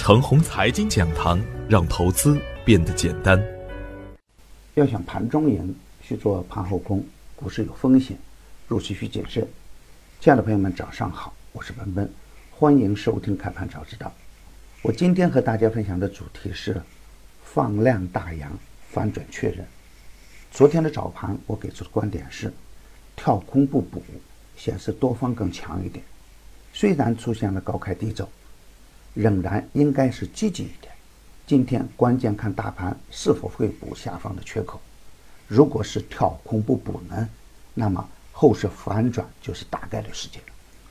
程红财经讲堂，让投资变得简单。要想盘中赢，需做盘后空。股市有风险，入市需谨慎。亲爱的朋友们，早上好，我是文文，欢迎收听开盘早知道。我今天和大家分享的主题是放量大阳，反转确认。昨天的早盘，我给出的观点是跳空不补，显示多方更强一点。虽然出现了高开低走，仍然应该是积极一点。今天关键看大盘是否会补下方的缺口。如果是跳空不补呢，那么后市反转就是大概率事件。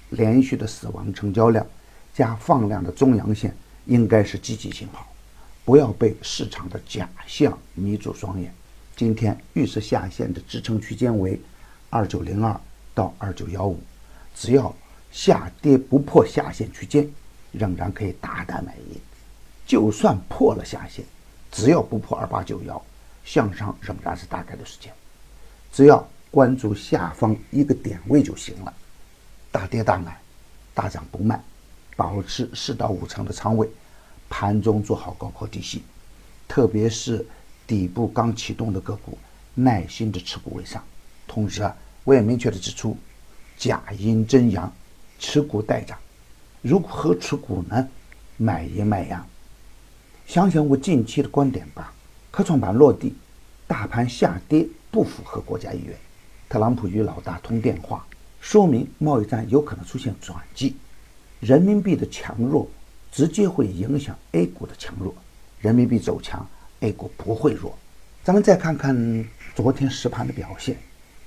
连续的死亡成交量加放量的中阳线，应该是积极信号。不要被市场的假象迷住双眼。今天预示下限的支撑区间为二九零二到二九幺五，只要下跌不破下限区间，仍然可以大胆买进。就算破了下限，只要不破二八九幺，向上仍然是大概的事件。只要关注下方一个点位就行了。大跌大买，大涨不卖，保持四到五成的仓位，盘中做好高抛低吸，特别是。底部刚启动的个股，耐心的持股为上。同时啊，我也明确的指出，假阴真阳，持股待涨。如何持股呢？买阴卖阳。想想我近期的观点吧。科创板落地，大盘下跌不符合国家意愿。特朗普与老大通电话，说明贸易战有可能出现转机。人民币的强弱直接会影响 A 股的强弱。人民币走强。A 股不会弱，咱们再看看昨天实盘的表现，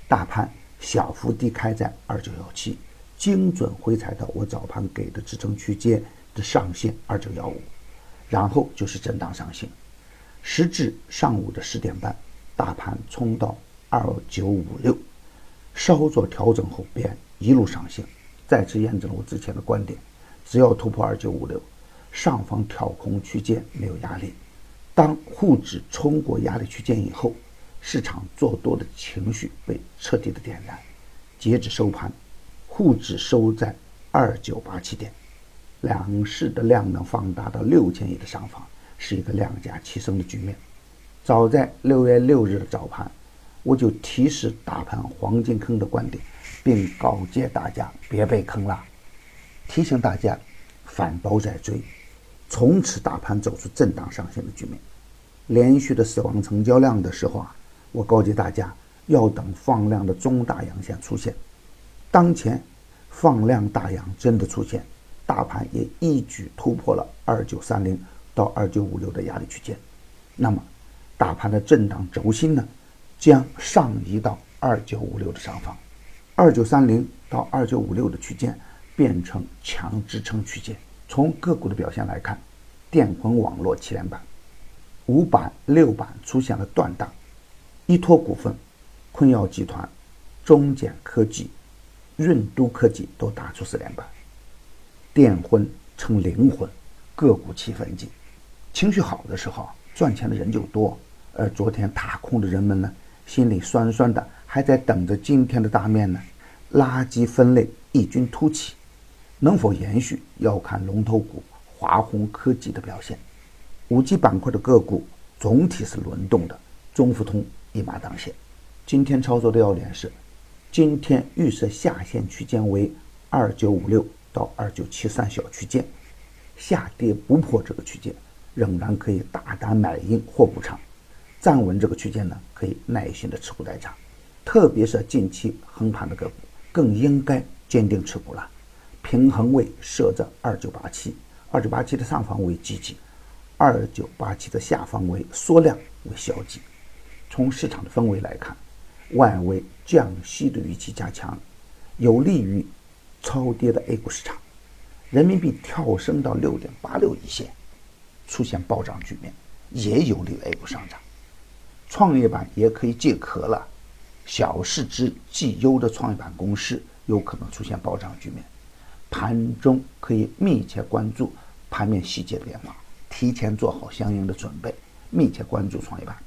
大盘小幅低开在二九幺七，精准回踩到我早盘给的支撑区间的上限二九幺五，然后就是震荡上行，时至上午的十点半，大盘冲到二九五六，稍作调整后便一路上行，再次验证了我之前的观点，只要突破二九五六，上方跳空区间没有压力。当沪指冲过压力区间以后，市场做多的情绪被彻底的点燃。截止收盘，沪指收在二九八七点，两市的量能放大到六千亿的上方，是一个量价齐升的局面。早在六月六日的早盘，我就提示大盘黄金坑的观点，并告诫大家别被坑了，提醒大家反包再追。从此，大盘走出震荡上行的局面，连续的死亡成交量的时候啊，我告诫大家要等放量的中大阳线出现。当前放量大阳真的出现，大盘也一举突破了二九三零到二九五六的压力区间，那么大盘的震荡轴心呢，将上移到二九五六的上方，二九三零到二九五六的区间变成强支撑区间。从个股的表现来看，电魂网络七连板，五板六板出现了断档，依托股份、坤耀集团、中简科技、润都科技都打出四连板，电魂成灵魂，个股气氛紧，情绪好的时候赚钱的人就多，而昨天踏空的人们呢，心里酸酸的，还在等着今天的大面呢，垃圾分类异军突起。能否延续，要看龙头股华虹科技的表现。五 G 板块的个股总体是轮动的，中富通一马当先。今天操作的要点是，今天预设下限区间为二九五六到二九七三小区间，下跌不破这个区间，仍然可以大胆买阴或补仓。站稳这个区间呢，可以耐心的持股待涨。特别是近期横盘的个股，更应该坚定持股了。平衡位设在二九八七，二九八七的上方为积极，二九八七的下方为缩量为消极。从市场的氛围来看，外围降息的预期加强，有利于超跌的 A 股市场。人民币跳升到六点八六一线，出现暴涨局面，也有利于 A 股上涨。创业板也可以借壳了，小市值绩优的创业板公司有可能出现暴涨局面。盘中可以密切关注盘面细节的变化，提前做好相应的准备，密切关注创业板。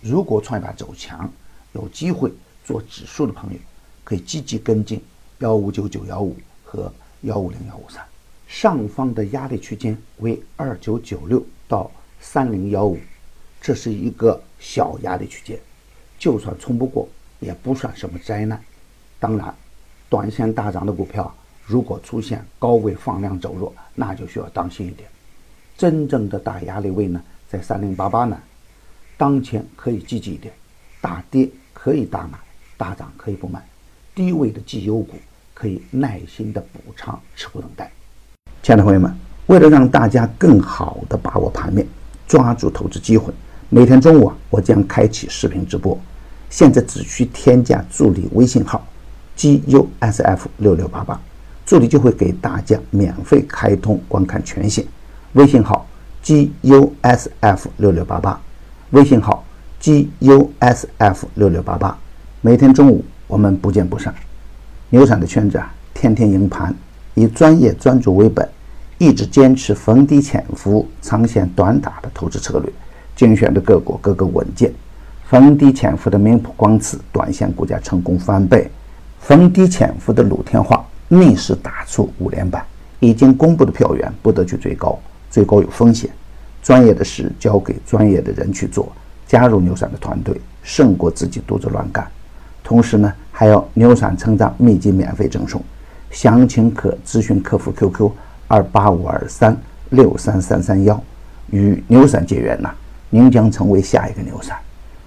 如果创业板走强，有机会做指数的朋友，可以积极跟进幺五九九幺五和幺五零幺五三。上方的压力区间为二九九六到三零幺五，这是一个小压力区间，就算冲不过也不算什么灾难。当然，短线大涨的股票如果出现高位放量走弱，那就需要当心一点。真正的大压力位呢，在三零八八呢，当前可以积极一点，大跌可以大买，大涨可以不买，低位的绩优股可以耐心的补仓持股等待。亲爱的朋友们，为了让大家更好的把握盘面，抓住投资机会，每天中午啊，我将开启视频直播。现在只需添加助理微信号 gusf 六六八八，助理就会给大家免费开通观看权限。微信号 gusf 六六八八，微信号 gusf 六六八八。每天中午我们不见不散。牛散的圈子啊，天天赢盘。以专业专注为本，一直坚持逢低潜伏、长线短打的投资策略，精选的个股个个稳健。逢低潜伏的明普光磁短线股价成功翻倍，逢低潜伏的鲁天化逆势打出五连板。已经公布的票源不得去追高，追高有风险。专业的事交给专业的人去做，加入牛散的团队，胜过自己独自乱干。同时呢，还要牛散成长秘籍免费赠送。详情可咨询客服 QQ 二八五二三六三三三幺，与牛散结缘呐，您将成为下一个牛散。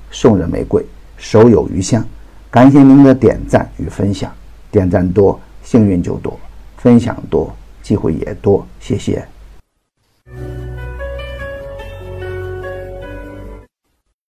送人玫瑰，手有余香。感谢您的点赞与分享，点赞多幸运就多，分享多机会也多。谢谢。